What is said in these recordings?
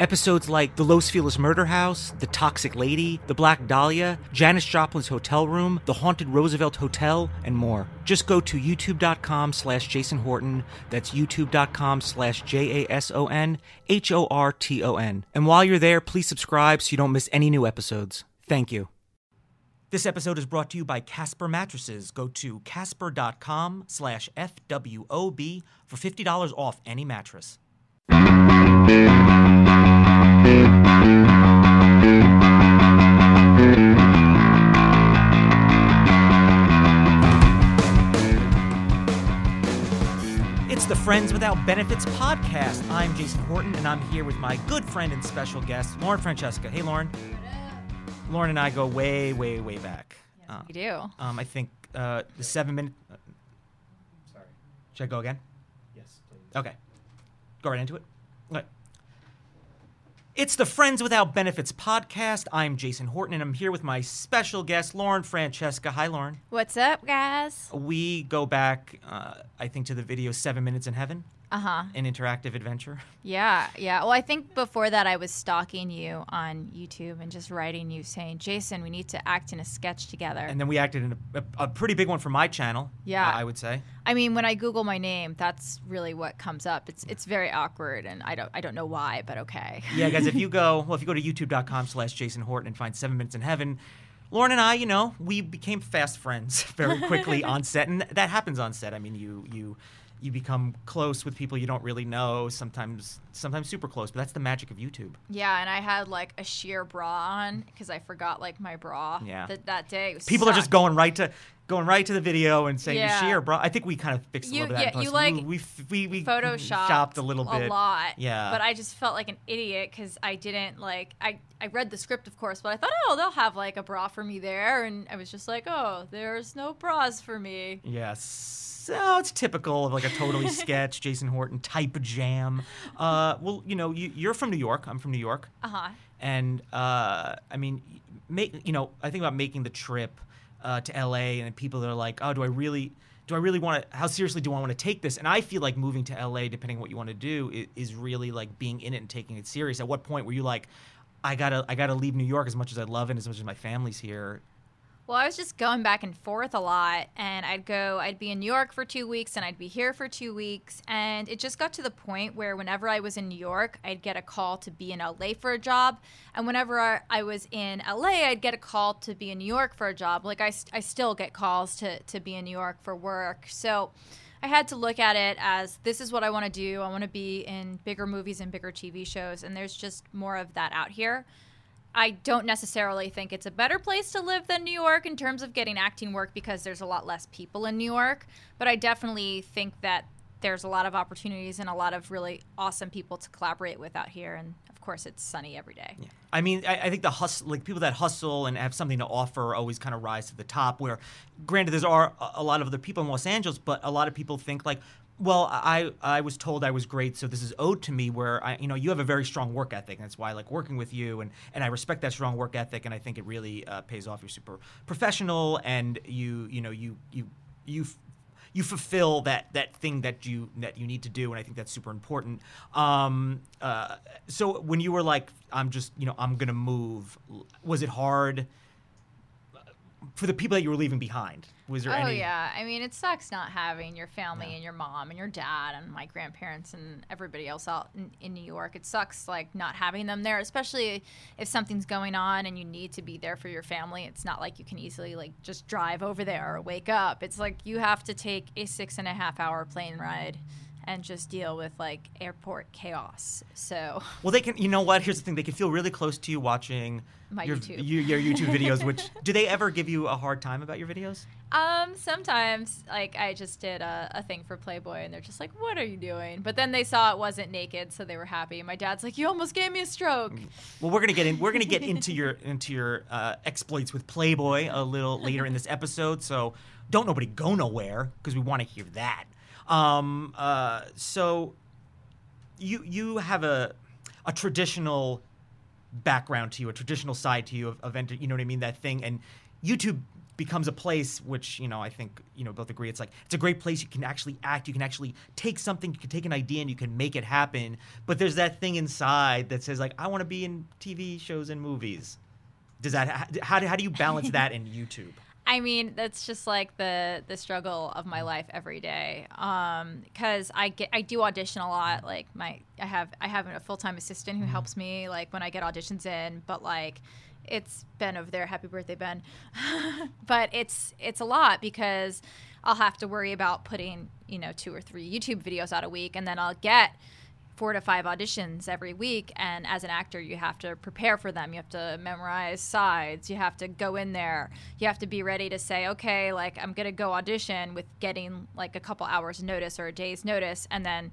Episodes like The Los Feliz Murder House, The Toxic Lady, The Black Dahlia, Janis Joplin's Hotel Room, The Haunted Roosevelt Hotel, and more. Just go to youtube.com slash Jason Horton. That's youtube.com slash J A S O N H O R T O N. And while you're there, please subscribe so you don't miss any new episodes. Thank you. This episode is brought to you by Casper Mattresses. Go to casper.com slash FWOB for $50 off any mattress. The Friends Without Benefits podcast. I'm Jason Horton, and I'm here with my good friend and special guest, Lauren Francesca. Hey, Lauren. Lauren and I go way, way, way back. Uh, You do. um, I think uh, the seven minute. Uh, sorry. Should I go again? Yes, please. Okay. Go right into it. Okay. It's the Friends Without Benefits podcast. I'm Jason Horton, and I'm here with my special guest, Lauren Francesca. Hi, Lauren. What's up, guys? We go back, uh, I think, to the video Seven Minutes in Heaven, Uh huh. an interactive adventure. Yeah, yeah. Well, I think before that, I was stalking you on YouTube and just writing you saying, Jason, we need to act in a sketch together. And then we acted in a, a, a pretty big one for my channel. Yeah. uh, I would say. I mean, when I Google my name, that's really what comes up. It's it's very awkward, and I don't I don't know why, but okay. Yeah, guys, if you go, well, if you go to youtube.com slash Jason Horton and find Seven Minutes in Heaven, Lauren and I, you know, we became fast friends very quickly on set, and that happens on set. I mean, you you you become close with people you don't really know, sometimes sometimes super close, but that's the magic of YouTube. Yeah, and I had like a sheer bra on because I forgot like my bra. Yeah. That that day. People are just going right to going right to the video and saying Yeah. sheer, bro. I think we kind of fixed a little bit of yeah, you, like, we we, we, we photoshopped a little bit. a lot. Yeah. But I just felt like an idiot because I didn't like I I read the script of course, but I thought oh they'll have like a bra for me there, and I was just like oh there's no bras for me. Yes. So it's typical of like a totally sketch Jason Horton type jam. Uh, well, you know, you, you're from New York. I'm from New York, Uh huh. and uh, I mean, make you know, I think about making the trip uh, to LA, and people that are like, oh, do I really? Do I really want to? How seriously do I want to take this? And I feel like moving to LA, depending on what you want to do, is, is really like being in it and taking it serious. At what point were you like, I gotta, I gotta leave New York as much as I love it, and as much as my family's here? Well, I was just going back and forth a lot, and I'd go, I'd be in New York for two weeks, and I'd be here for two weeks, and it just got to the point where whenever I was in New York, I'd get a call to be in LA for a job, and whenever I, was in LA, I'd get a call to be in New York for a job. Like I, I still get calls to to be in New York for work, so. I had to look at it as this is what I want to do. I want to be in bigger movies and bigger TV shows, and there's just more of that out here. I don't necessarily think it's a better place to live than New York in terms of getting acting work because there's a lot less people in New York. But I definitely think that there's a lot of opportunities and a lot of really awesome people to collaborate with out here. And of course, it's sunny every day. Yeah. I mean, I, I think the hustle, like people that hustle and have something to offer, always kind of rise to the top. Where, granted, there's are a lot of other people in Los Angeles, but a lot of people think like, well, I I was told I was great, so this is owed to me. Where I, you know, you have a very strong work ethic. And that's why I like working with you, and and I respect that strong work ethic, and I think it really uh, pays off. You're super professional, and you you know you you you. you fulfill that that thing that you that you need to do, and I think that's super important. Um, uh, so when you were like, I'm just you know I'm gonna move, was it hard for the people that you were leaving behind? Was there Oh any? yeah, I mean it sucks not having your family and your mom and your dad and my grandparents and everybody else out in, in New York. It sucks like not having them there, especially if something's going on and you need to be there for your family. It's not like you can easily like just drive over there or wake up. It's like you have to take a six and a half hour plane ride and just deal with like airport chaos. So Well, they can. You know what? Here's the thing: they can feel really close to you watching My your YouTube. you- your YouTube videos. Which do they ever give you a hard time about your videos? Um, sometimes like I just did a, a thing for Playboy and they're just like, What are you doing? But then they saw it wasn't naked, so they were happy. My dad's like, You almost gave me a stroke. Well, we're gonna get in. We're gonna get into your into your uh, exploits with Playboy a little later in this episode. So don't nobody go nowhere because we want to hear that. Um, uh, so you you have a a traditional background to you, a traditional side to you of, of enter, you know what I mean, that thing, and YouTube becomes a place which you know I think you know both agree. It's like it's a great place. You can actually act. You can actually take something. You can take an idea and you can make it happen. But there's that thing inside that says like I want to be in TV shows and movies. Does that how, how do you balance that in YouTube I mean, that's just like the the struggle of my life every day. Um, because I get I do audition a lot. Like my I have I have a full time assistant who mm-hmm. helps me like when I get auditions in. But like, it's Ben over there. Happy birthday, Ben. but it's it's a lot because I'll have to worry about putting you know two or three YouTube videos out a week, and then I'll get four to five auditions every week and as an actor you have to prepare for them. You have to memorize sides. You have to go in there. You have to be ready to say okay like i'm to go audition with getting like a couple hours notice or a day's notice. And then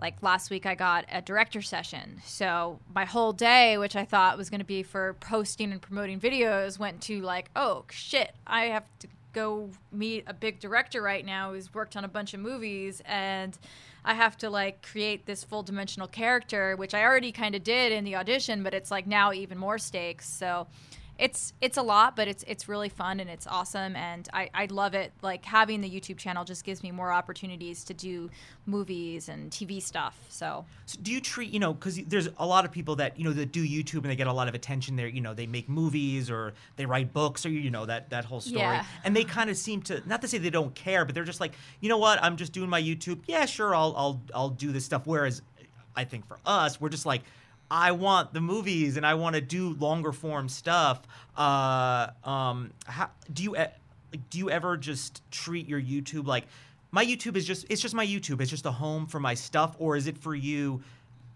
like last week i got a director session. So my whole day which i thought was to be for posting and promoting videos went to like oh shit i have to go meet a big director right now who's worked on a bunch of movies and I have to like create this full dimensional character, which I already kind of did in the audition, but it's like now even more stakes. So it's it's a lot, but it's it's really fun and it's awesome, and I I love it. Like having the YouTube channel just gives me more opportunities to do movies and TV stuff. So, so do you treat you know because there's a lot of people that you know that do YouTube and they get a lot of attention there. You know they make movies or they write books or you know that that whole story, yeah. and they kind of seem to not to say they don't care, but they're just like you know what I'm just doing my YouTube. Yeah, sure, I'll I'll I'll do this stuff. Whereas I think for us, we're just like I want the movies and I want to do longer form stuff. Uh, um, how, do you do you ever just treat your YouTube like my YouTube is just it's just my YouTube. It's just a home for my stuff, or is it for you?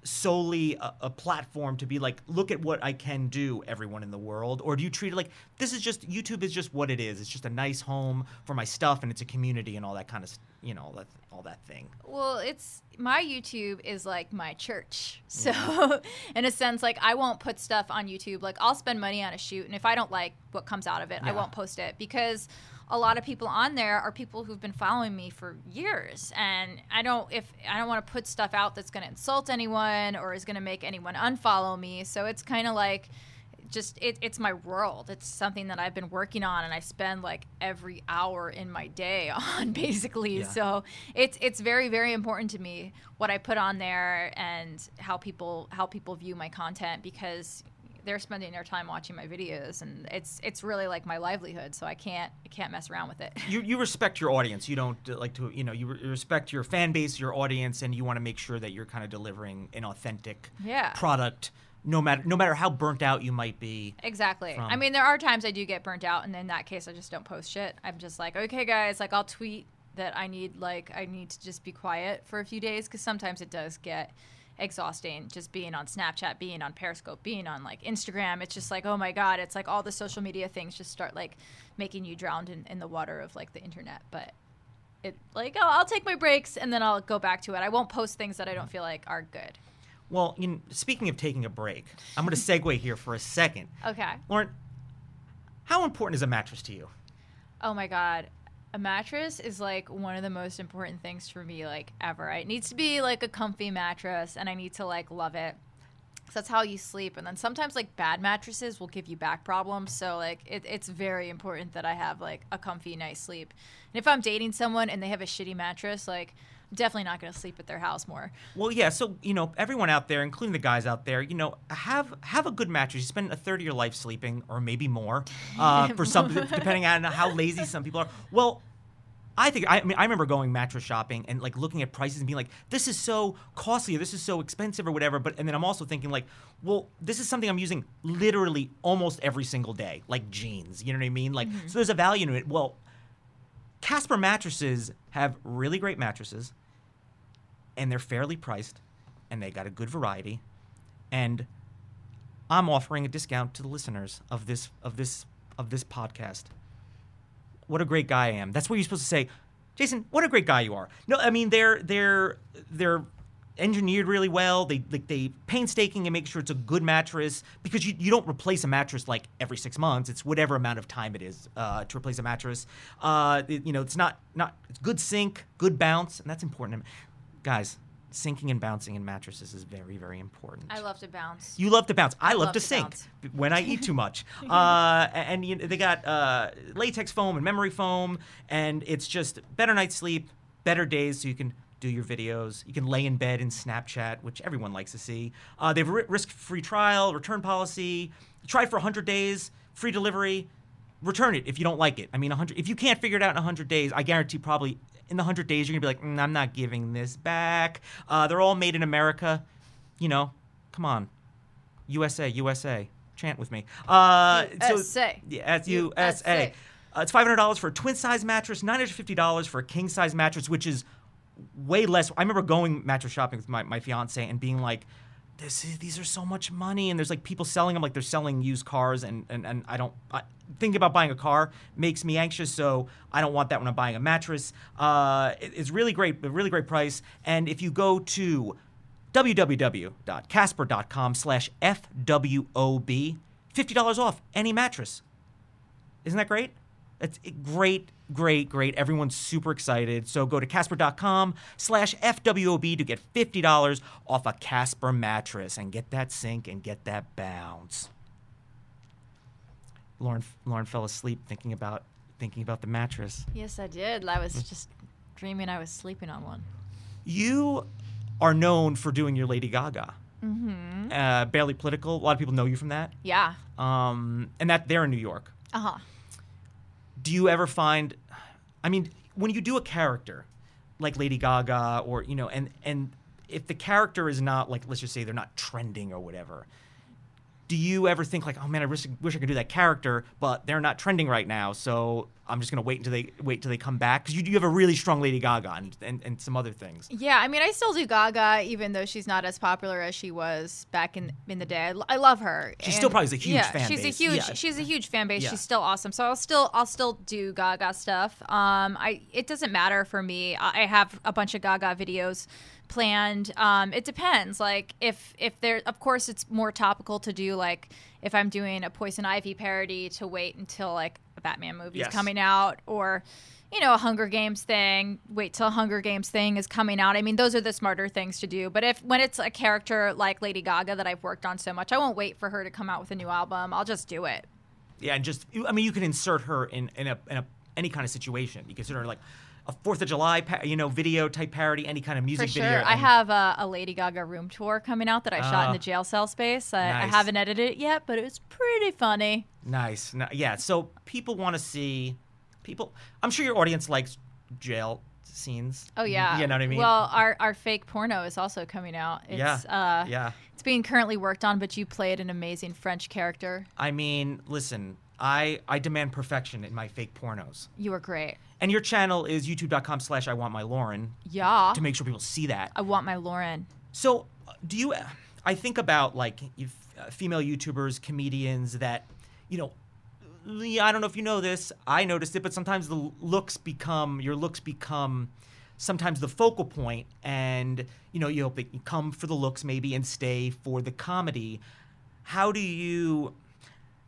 Solely a, a, platform to be like, look at what I can do, everyone in the world? Or do you treat it like this is just YouTube is just what it is? It's just a nice home for my stuff and it's a community and all that kind of you know all that all that thing. Well, it's my YouTube is like my church. So, yeah. in a sense, like I won't put stuff on YouTube. Like I'll spend money on a shoot, and if I don't like what comes out of it, yeah. I won't post it because a lot of people on there are people who've been following me for years. And i don't if i don't want to put stuff out that's going to insult anyone or is going to make anyone unfollow me. So it's kind of like just it, it's my world. It's something that i've been working on and i spend like every hour in my day on basically. Yeah. so it's it's very very important to me what i put on there and how people how people view my content because they're spending their time watching my videos and it's it's really like my livelihood so i can't i can't mess around with it you, you respect your audience you don't uh, like to you know you, re- respect your fan base your audience and you want to make sure that you're kind of delivering an authentic yeah. product no matter no matter how burnt out you might be. Exactly. From. I mean, there are times I do get burnt out, and in that case, I just don't post shit. I'm just like, okay, guys, like I'll tweet that I need like I need to just be quiet for a few days because sometimes it does get exhausting just being on Snapchat, being on Periscope, being on like Instagram. It's just like, oh my God, it's like all the social media things just start like making you drowned in, in the water of like the internet. But it like, oh, I'll take my breaks and then I'll go back to it. I won't post things that I don't feel like are good. Well, you know, speaking of taking a break, I'm going to segue here for a second. Okay. Lauren, how important is a mattress to you? Oh my God a mattress is like one of the most important things for me like ever. It needs to be like a comfy mattress and I need to like love it. So that's how you sleep. And then sometimes like bad mattresses will give you back problems. So like it, it's very important that I have like a comfy, nice sleep. And if I'm dating someone and they have a shitty mattress, like definitely not going to sleep at their house more. Well, yeah. So you know, everyone out there, including the guys out there, you know, have have a good mattress. You spend a third of your life sleeping, or maybe more, uh, for some, depending on how lazy some people are. Well, I think I, I, mean I remember going mattress shopping and like looking at prices and being like, this is so costly, or this is so expensive, or whatever. But and then I'm also thinking like, well, this is something I'm using literally almost every single day, like jeans. You know what I mean? Like, mm-hmm. so there's a value in it. Well, Casper mattresses have really great mattresses, and they're fairly priced, and they got a good variety, and I'm offering a discount to the listeners of this of this of this podcast what a great guy I am. That's what you're supposed to say. Jason, what a great guy you are. No, I mean they're they're they're engineered really well. They like they painstaking and make sure it's a good mattress because you, you don't replace a mattress like every six months. It's whatever amount of time it is uh, to replace a mattress. Uh, it, you know, it's not not it's good sink, good bounce, and that's important. Guys, sinking and bouncing in mattresses is very, very important. I love to bounce. You love to bounce. I, love, love to to sink bounce. when I eat too much. uh, and you they got uh, latex foam and memory foam, and it's just better night's sleep, better days, so you can do your videos. You can lay in bed in Snapchat, which everyone likes to see. Uh, they have a risk-free trial, return policy. Try for 100 days, free delivery. Return it if you don't like it. I mean, 100. If you can't figure it out in 100 days, I guarantee probably in the 100 days you're gonna be like, mm, I'm not giving this back. Uh, they're all made in America. You know, come on. USA, USA. Chant with me. Uh, USA. yeah, it's USA. Uh, it's five hundred dollars for a twin size mattress, nine hundred fifty dollars for a king size mattress, which is way less. I remember going mattress shopping with my, my fiance and being like, "This is these are so much money," and there's like people selling them like they're selling used cars, and and, and I don't. I, about buying a car makes me anxious, so I don't want that when I'm buying a mattress. Uh, it- it's really great, a really great price, and if you go to www.casper.com slash FWOB, $50 off any mattress. Isn't that great? That's great, great, great. Everyone's super excited. So go to casper.com slash FWOB to get $50 off a Casper mattress and get that sink and get that bounce. Lauren, Lauren fell asleep thinking about thinking about the mattress. Yes, I did. I was just dreaming I was sleeping on one. You are known for doing your Lady Gaga. Mm-hmm. Uh, barely political. A lot of people know you from that. Yeah. Um, and that they're in New York. Uh huh. Do you ever find i mean when you do a character like lady gaga or you know and and if the character is not like let's just say they're not trending or whatever do you ever think like oh man i wish, wish i could do that character but they're not trending right now so i'm just going to wait until they wait till they come back because you, you have a really strong lady gaga and, and, and some other things Yeah, I mean, I still do Gaga, even though she's not as popular as she was back in in the day. I love her. She still probably a huge yeah, fan she's base. a huge, Yeah. she's a huge fan base. Yeah. She's still awesome. So I'll still, I'll still do Gaga stuff. Um, I, it doesn't matter for me. I I have a bunch of Gaga videos planned. Um, it depends. Like if if there, of course, it's more topical to do like if I'm doing a Poison Ivy parody to wait until like a Batman movie is Yes. coming out or you know, a Hunger Games thing, wait till Hunger Games thing is coming out. I mean, those are the smarter things to do. But if when it's a character like Lady Gaga that I've worked on so much, I won't wait for her to come out with a new album. I'll just do it. yeah and just i mean you can insert her in in a, in a any kind of situation you consider her like a fourth of july you know video type parody any kind of music For sure. video I have a, a Lady Gaga room tour coming out that I shot in Ah. the jail cell space. I, I haven't edited it yet, but it was pretty funny. Nice. Ni- Yeah. So people want to see people. I'm sure your audience likes jail scenes. Oh yeah. You know what I mean? Well, our, our fake porno is also coming out. It's yeah. uh yeah. it's being currently worked on, but you played an amazing French character. I mean, listen. I I demand perfection in my fake pornos. You were great. And your channel is youtube.com/slash I want my Lauren Yeah. to make sure people see that. I want my Lauren. So, do you? I think about like you uh, female YouTubers, comedians that, you know, I don't know if you know this. I noticed it, but sometimes the looks become your looks become sometimes the focal point, and you know you hope they come for the looks maybe and stay for the comedy. How do you?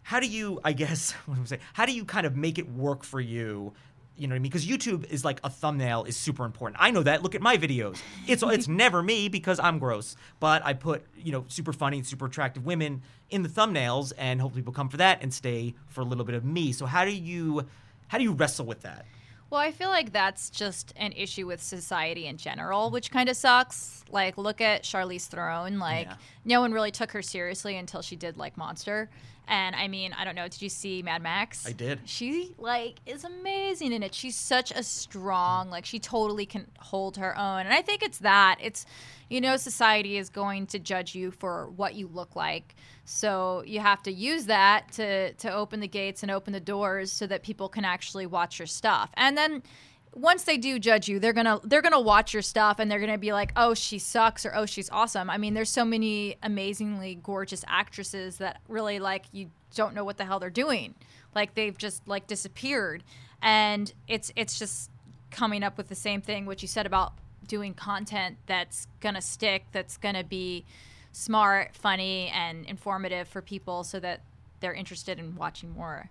How do you? I guess what am I saying? How do you kind of make it work for you? You know what I mean? Because YouTube is like a thumbnail is super important. I know that. Look at my videos. It's it's never me because I'm gross, but I put you know super funny and super attractive women in the thumbnails, and hopefully people come for that and stay for a little bit of me. So how do you how do you wrestle with that? Well, I feel like that's just an issue with society in general, which kind of sucks. Like, look at Charlize Theron. Like, Yeah. no one really took her seriously until she did like Monster. And I mean, I don't know. Did you see Mad Max? I did. She like is amazing in it. She's such a strong, like she totally can hold her own. And I think it's that. It's you know, society is going to judge you for what you look like. So you have to use that to to open the gates and open the doors so that people can actually watch your stuff. And then once they do judge you, they're gonna they're gonna watch your stuff and they're gonna be like, oh, she sucks or oh, she's awesome. I mean, there's so many amazingly gorgeous actresses that really like you don't know what the hell they're doing, like they've just like disappeared, and it's it's just coming up with the same thing what you said about doing content that's gonna stick, that's gonna be smart, funny, and informative for people so that they're interested in watching more.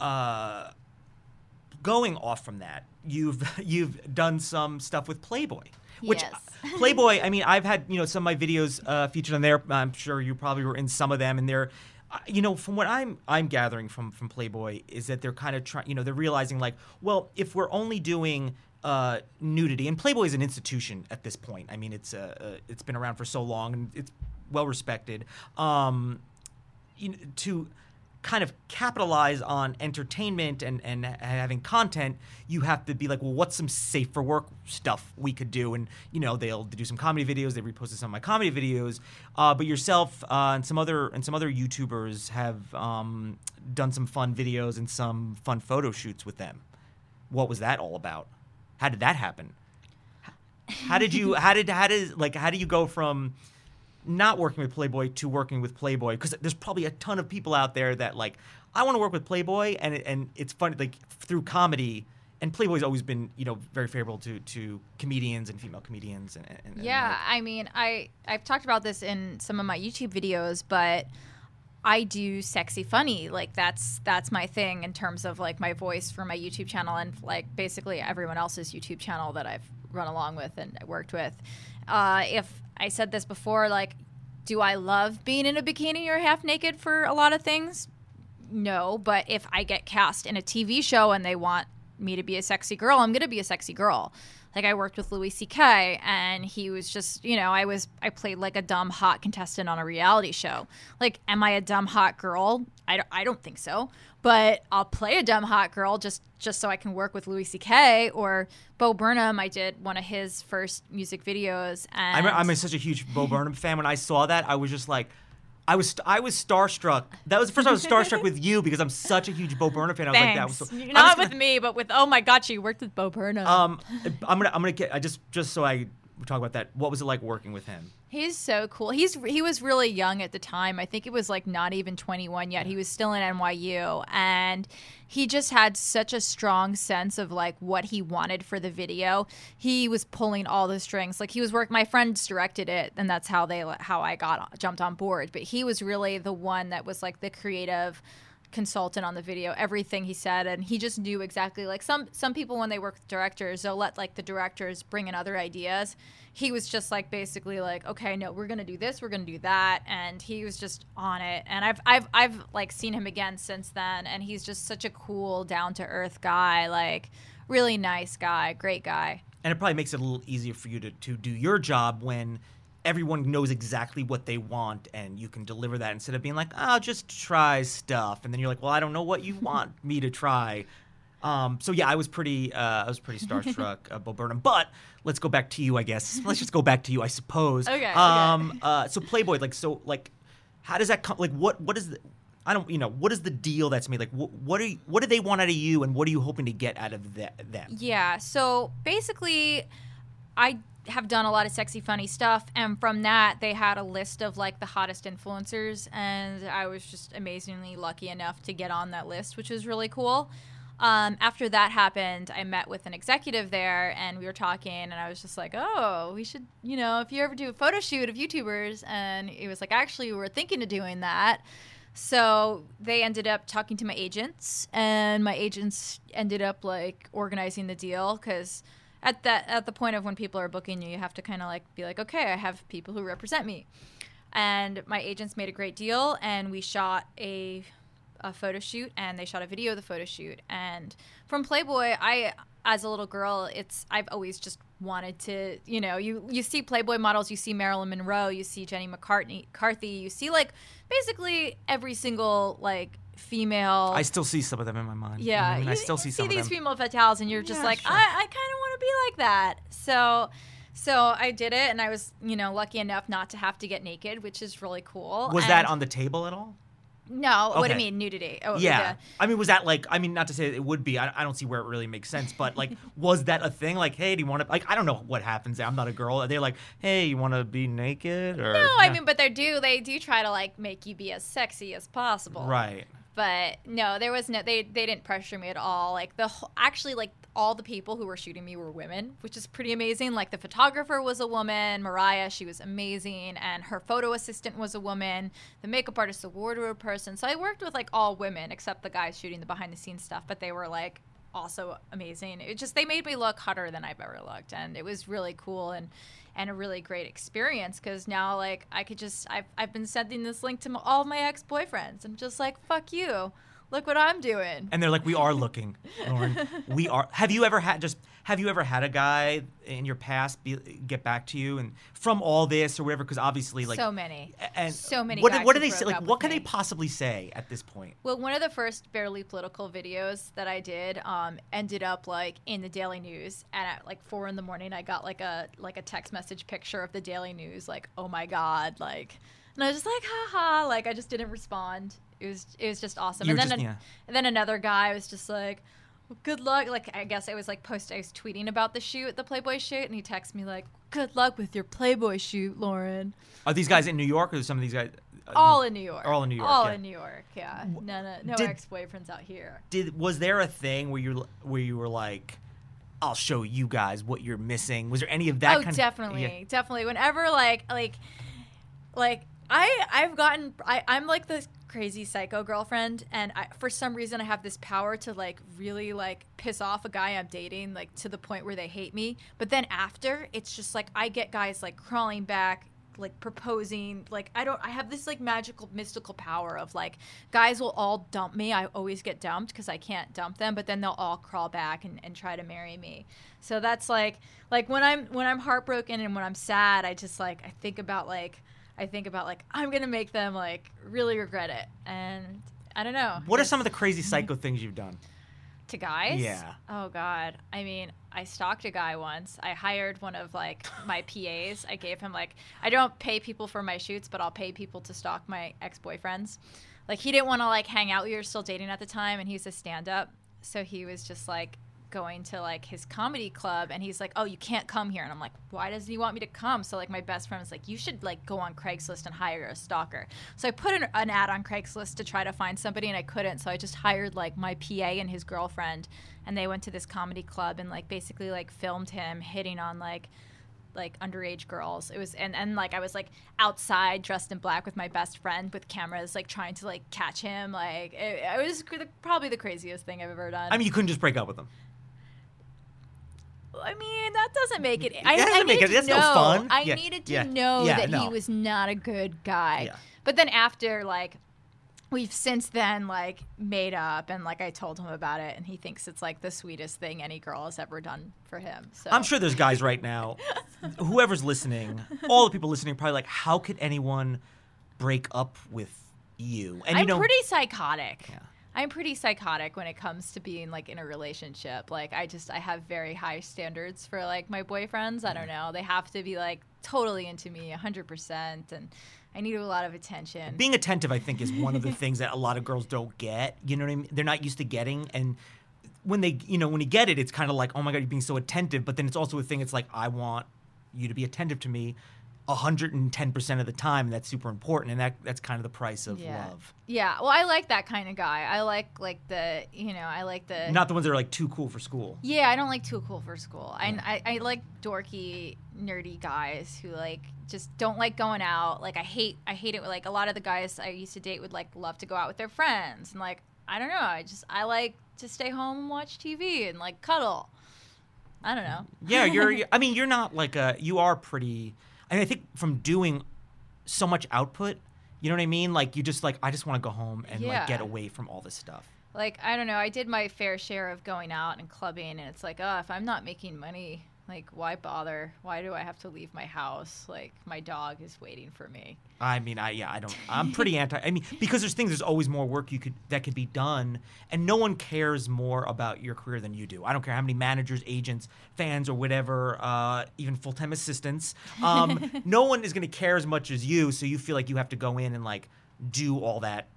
Uh, going off from that, you've you've done some stuff with Playboy. Which Yes. Playboy, I mean, I've had you know some of my videos uh, featured on there. I'm sure you probably were in some of them, and they're, uh, you know, from what I'm I'm gathering from from Playboy is that they're kind of trying, you know, they're realizing like, well, if we're only doing uh, nudity, and Playboy is an institution at this point. I mean, it's uh, uh, it's been around for so long, and it's well respected. Um, you know, to kind of capitalize on entertainment and, and having content, you have to be like, well, what's some safe for work stuff we could do? And, you know, they'll do some comedy videos. They reposted some of my comedy videos. Uh, but yourself uh, and some other and some other YouTubers have um, done some fun videos and some fun photo shoots with them. What was that all about? How did that happen? How did you? How did? How did? Like, how do you go from not working with Playboy to working with Playboy because there's probably a ton of people out there that like I want to work with Playboy and it- and it's funny like through comedy and Playboy's always been you know very favorable to to comedians and female comedians and, and and, Yeah, like- I mean, I I've talked about this in some of my YouTube videos, but I do sexy funny. Like that's that's my thing in terms of like my voice for my YouTube channel and like basically everyone else's YouTube channel that I've run along with and worked with. Uh, if I said this before, like, do I love being in a bikini or half naked for a lot of things? no, but if I get cast in a TV show and they want me to be a sexy girl, I'm going to be a sexy girl. Like I worked with Louis C.K. and he was just, you know, I was I played like a dumb hot contestant on a reality show. Like, am I a dumb hot girl? I don't, I don't think so. But I'll play a dumb hot girl just just so I can work with Louis C.K. or Bo Burnham. I did one of his first music videos, and I'm, I'm such a huge Bo Burnham fan. When I saw that, I was just like, I was I was starstruck. That was the first time I was starstruck with you because I'm such a huge Bo Burnham fan. I was like, that was Thanks. so. You're not with gonna- me, but with oh my god, she worked with Bo Burnham. Um, I'm gonna I'm gonna get I just just so I talk about that. What was it like working with him? He's so cool. He's he was really young at the time. I think it was like not even 21 yet. He was still in NYU and he just had such a strong sense of like what he wanted for the video. He was pulling all the strings. Like he was work my friends directed it and that's how they how I got jumped on board, but he was really the one that was like the creative consultant on the video everything he said and he just knew exactly like some some people when they work with directors they'll let like the directors bring in other ideas. He was just like basically like okay no we're gonna do this we're gonna do that and he was just on it. And i've i've i've like seen him again since then and he's just such a cool down to earth guy like really nice guy great guy. And it probably makes it a little easier for you to, to do your job when everyone knows exactly what they want and you can deliver that instead of being like oh just try stuff and then you're like well i don't know what you want me to try um, so yeah i was pretty uh, i was pretty starstruck uh, bo burnham but let's go back to you i guess let's just go back to you i suppose Okay, okay. um uh, so playboy like so like how does that come like what what is the I don't, you know, what is the deal that's made? Like, what, what are you, what do they want out of you, and what are you hoping to get out of them? Yeah. So basically, I have done a lot of sexy, funny stuff. And from that, they had a list of like the hottest influencers. And I was just amazingly lucky enough to get on that list, which was really cool. Um, after that happened, I met with an executive there and we were talking. And I was just like, oh, we should, you know, if you ever do a photo shoot of YouTubers. And it was like, actually, we are thinking of doing that. So they ended up talking to my agents, and my agents ended up like organizing the deal because at that at the point of when people are booking you, you have to kind of like be like, okay, I have people who represent me, and my agents made a great deal, and we shot a a photo shoot, and they shot a video of the photo shoot, and from Playboy, I as a little girl, it's I've always just wanted to, you know, you you see Playboy models, you see Marilyn Monroe, you see Jenny McCartney, McCarthy, you see like basically every single like female. I still see some of them in my mind. yeah, I, mean, you, I still you see some of these them. female fatales, and you're just Yeah, like, sure. I, I kind of want to be like that. So. So I did it, and I was, you know, lucky enough not to have to get naked, which is really cool. Was that on the table at all? No, what do you mean nudity? Oh, Yeah. I mean, was that like? I mean, not to say it would be. I, I don't see where it really makes sense, but like, was that a thing? Like, hey, do you want to? Like, I don't know what happens. I'm not a girl. Are they like, hey, you want to be naked? Or No, I mean, but they do. They do try to like make you be as sexy as possible. right. But no, there was no. They they didn't pressure me at all. Like the actually like all the people who were shooting me were women, which is pretty amazing. Like the photographer was a woman, Mariah. She was amazing, and her photo assistant was a woman. The makeup artist, the wardrobe person. So I worked with like all women except the guys shooting the behind the scenes stuff. But they were like also amazing. It just they made me look hotter than I've ever looked, and it was really cool and and a really great experience because now like I could just I've I've been sending this link to all my ex boyfriends. I'm just like fuck you, look what I'm doing. And they're like, we are looking, Lauren. we are. Have you ever had just? Have you ever had a guy in your past be, get back to you and from all this or whatever? Because obviously, like so many, and so many. What, guys what do they say? Like, what can they possibly say at this point? Well, one of the first barely political videos that I did um, ended up like in the Daily News, and at like four in the morning, I got like a like a text message picture of the Daily News, like oh my god, like, and I was just like haha, like I just didn't respond. It was it was just awesome. And then just- an- yeah. and then another guy was just like. "Well, Good luck. Like I guess I was like post. I was tweeting about the shoot, the Playboy shoot, and he texted me like, "Good luck with your Playboy shoot, Lauren." Are these guys in New York or some of these guys? uh, All in New York. All in New York, All yeah. in New York. Yeah. No, no, no Did- ex-boyfriends out here. Did was there a thing where you where you were like, I'll show you guys what you're missing? Was there any of that? oh, kind definitely, Of, yeah. definitely. Whenever like like like I I've gotten I I'm like this crazy psycho girlfriend, and I, for some reason I have this power to like really like piss off a guy I'm dating like to the point where they hate me. But then after, it's just like I get guys like crawling back like proposing like i don't i have this like magical mystical power of like guys will all dump me i always get dumped because i can't dump them but then they'll all crawl back and, and try to marry me so that's like like when i'm when i'm heartbroken and when i'm sad i just like i think about like i think about like i'm gonna make them like really regret it. And i don't know. What are some of the crazy mm-hmm. psycho things you've done? to guys? Yeah. oh god. I mean i stalked a guy once. I hired one of like my pas i gave him like i don't pay people for my shoots but i'll pay people to stalk my ex-boyfriends. Like he didn't want to like hang out we were still dating at the time and he was a stand-up. So he was just like going to like his comedy club and he's like oh you can't come here and i'm like why doesn't he want me to come so like my best friend was like you should like go on craigslist and hire a stalker so i put an, an ad on craigslist to try to find somebody and i couldn't so i just hired like my pa and his girlfriend and they went to this comedy club and like basically like filmed him hitting on like like underage girls. It was and and like I was like outside dressed in black with my best friend with cameras like trying to like catch him. Like it, it was probably the craziest thing I've ever done. I mean, you couldn't just break up with them. I mean that doesn't make it. I, That doesn't I make needed it- that's to no know. fun. I Yeah, needed to yeah, know yeah, that he was not a good guy. But then after like. We've since then like made up and like I told him about it and he thinks it's like the sweetest thing any girl has ever done for him. So I'm sure there's guys right now, whoever's listening, all the people listening, probably like, how could anyone break up with you? And you I'm know, pretty psychotic. Yeah. I'm pretty psychotic when it comes to being like in a relationship. Like I just I have very high standards for like my boyfriends. I don't mm-hmm. know. They have to be like totally into me 100% and I need a lot of attention. being attentive, I think, is one of the things that a lot of girls don't get. You know what I mean? They're not used to getting, and when they, you know, when you get it, it's kind of like, oh my god, you're being so attentive. But then it's also a thing. It's like I want you to be attentive to me. 110% of the time and that's super important and that that's kind of the price of yeah. love Yeah. Well, I like that kind of guy. I like like the, you know, I like the not the ones that are like too cool for school Yeah, I don't like too cool for school. I, I I like dorky, nerdy guys who like just don't like going out. Like I hate I hate it. Like a lot of the guys I used to date would like love to go out with their friends and like I don't know. I just I like to stay home and watch TV and like cuddle. I don't know. Yeah, you're. I mean, you're not like a. You are pretty. I mean, I think from doing so much output, you know what I mean. Like you just like I just want to go home and like get away from all this stuff. Like I don't know. I did my fair share of going out and clubbing, and it's like, oh, if I'm not making money, Like, why bother? Why do I have to leave my house? Like, my dog is waiting for me. I mean, I yeah, I don't. I'm pretty anti. I mean, because there's things. There's always more work you could that could be done, and no one cares more about your career than you do. I don't care how many managers, agents, fans, or whatever, uh, even full time assistants. Um, no one is going to care as much as you. So you feel like you have to go in and like do all that.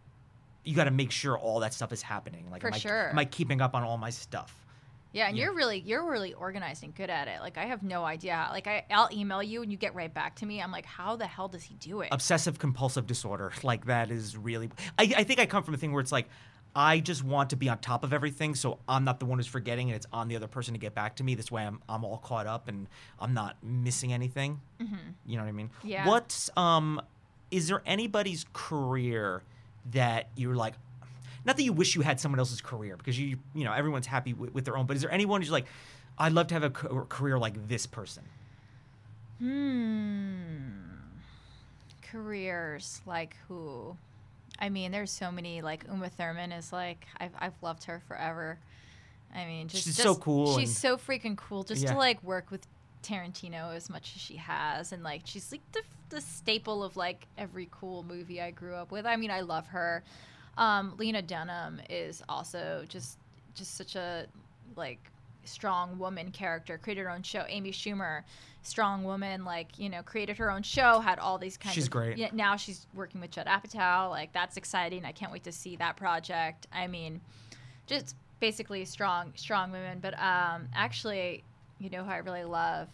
You got to make sure all that stuff is happening. Like, For am I, sure. am I keeping up on all my stuff? Yeah, and Yeah. you're really you're really organized and good at it. Like I have no idea. Like I I'll email you and you get right back to me. I'm like, how the hell does he do it? obsessive compulsive disorder like that is really I, I think i come from a thing where it's like i just want to be on top of everything so i'm not the one who's forgetting and it's on the other person to get back to me this way i'm, I'm all caught up and i'm not missing anything you know what i mean Yeah. what um is there anybody's career that you're like not that you wish you had someone else's career because you you know everyone's happy with, with their own but is there anyone who's like i'd love to have a career like this person Hmm. Careers like who? I mean, there's so many. Like Uma Thurman is like I've I've loved her forever. I mean, just She's just- so cool She's so freaking cool. Just Yeah. to like work with Tarantino as much as she has, and like she's like the the staple of like every cool movie I grew up with. I mean, I love her. Um, Lena Dunham is also just just such a like strong woman character. Created her own show. Amy Schumer, strong woman, like you know, created her own show. Had all these kinds. Of. She's of, great. Yeah, now she's working with Judd Apatow. Like that's exciting. I can't wait to see that project. I mean, just basically strong, strong women. But um, actually, you know who I really love.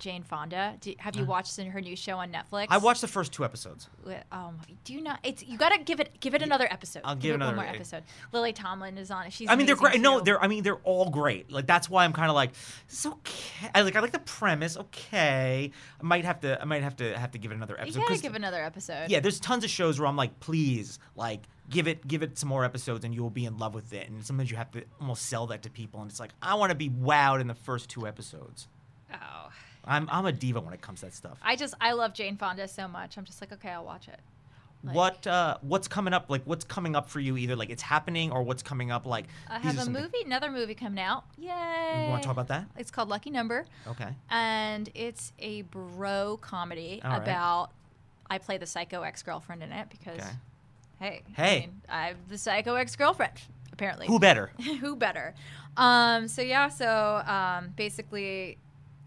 Jane Fonda. Do, have you watched her new show on Netflix? i watched the first two episodes Um, do you not? It's you gotta give it give it another episode. I'll give it another- one more episode. Lily Tomlin is on it. She's I mean, they're great. No, they're. I mean, they're all great. Like that's why I'm kind of like, it's okay. I like. I like the premise. Okay, I might have to. I might have to have to give it another You episode. gotta 'cause- give another episode. yeah, there's tons of shows where I'm like, please, like, give it, give it some more episodes, and you'll be in love with it. And sometimes you have to almost sell that to people, and it's like, I want to be wowed in the first two episodes. Oh, I'm, I'm a diva when it comes to that stuff. I just I love Jane Fonda so much. I'm just like, okay, I'll watch it. Like- what, uh, what's coming up? Like, what's coming up for you? Either like it's happening, or what's coming up? Like, I have a movie, another movie coming out. Yay! You want to talk about that? It's called Lucky Number. Okay. and it's a bro comedy right. about I play the psycho ex girlfriend in it because Okay. hey Hey. I mean, I'm the psycho ex girlfriend apparently Who better? who better um so yeah so um basically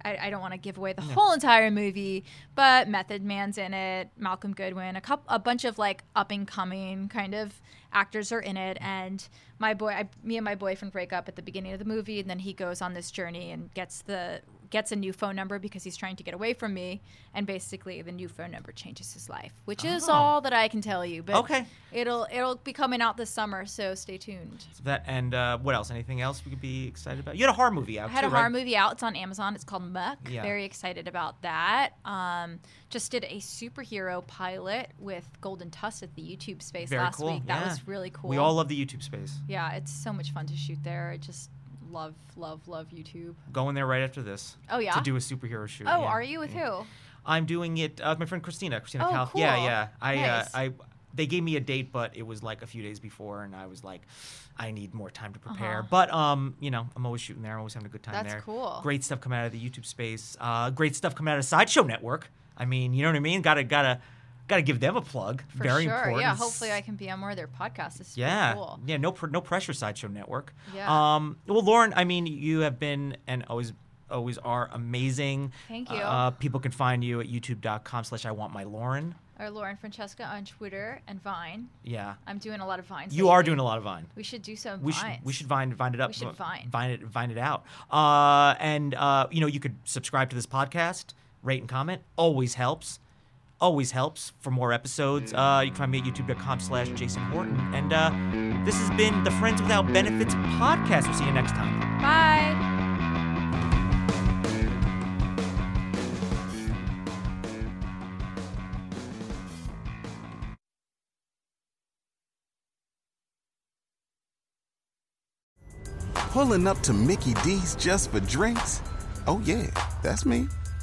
I, I don't want to give away the whole entire movie, but Method Man's in it, Malcolm Goodwin, a couple, a bunch of like up and coming kind of actors are in it, and my boy, I, me and my boyfriend break up at the beginning of the movie, and then he goes on this journey and gets the gets a new phone number because he's trying to get away from me, and basically the new phone number changes his life, which is Oh. all that I can tell you. But Okay. it'll it'll be coming out this summer, so stay tuned. So that and uh, what else? Anything else we could be excited about? You had a horror movie out I had too, a horror right? movie out. It's on Amazon. It's called Muck. Yeah. Very excited about that. Um, just did a superhero pilot with Golden Tusk at the YouTube space Very last cool. week. That yeah. was really cool. We all love the YouTube space. Yeah, it's so much fun to shoot there. I just love, love, love YouTube. Going there right after this. Oh, yeah? To do a superhero shoot. Oh, yeah. are you with Yeah. who? I'm doing it uh, with my friend Christina. Christina Oh, Cal. Yeah, cool. yeah. I, Nice. uh, I, they gave me a date, but it was like a few days before, and I was like, I need more time to prepare. Uh-huh. But um, you know, I'm always shooting there. I'm always having a good time That's there. That's cool. Great stuff coming out of the YouTube space. Uh, great stuff coming out of Sideshow Network. I mean, you know what I mean? Gotta, gotta, gotta give them a plug. For Very sure. important. Yeah, hopefully I can be on more of their podcasts. This is Yeah, cool. yeah, no, pr- no pressure, Sideshow Network. Yeah. Um. Well, Lauren, I mean, you have been and always, always are amazing. Thank you. Uh, people can find you at YouTube.com/slash I want my Lauren. Or Lauren Francesca on Twitter and Vine. Yeah. I'm doing a lot of Vines. You are doing a lot of Vine. We should do some We Vines. should we should vine vine it up. We should Vine. vine it vine it out. Uh, and uh, you know, you could subscribe to this podcast, rate and comment. Always helps. Always helps for more episodes. Uh, you can find me at youtube.com slash Jason Horton. And uh, this has been the Friends Without Benefits podcast. We'll see you next time. Bye. Pulling up to Mickey D's just for drinks? Oh, yeah, that's me.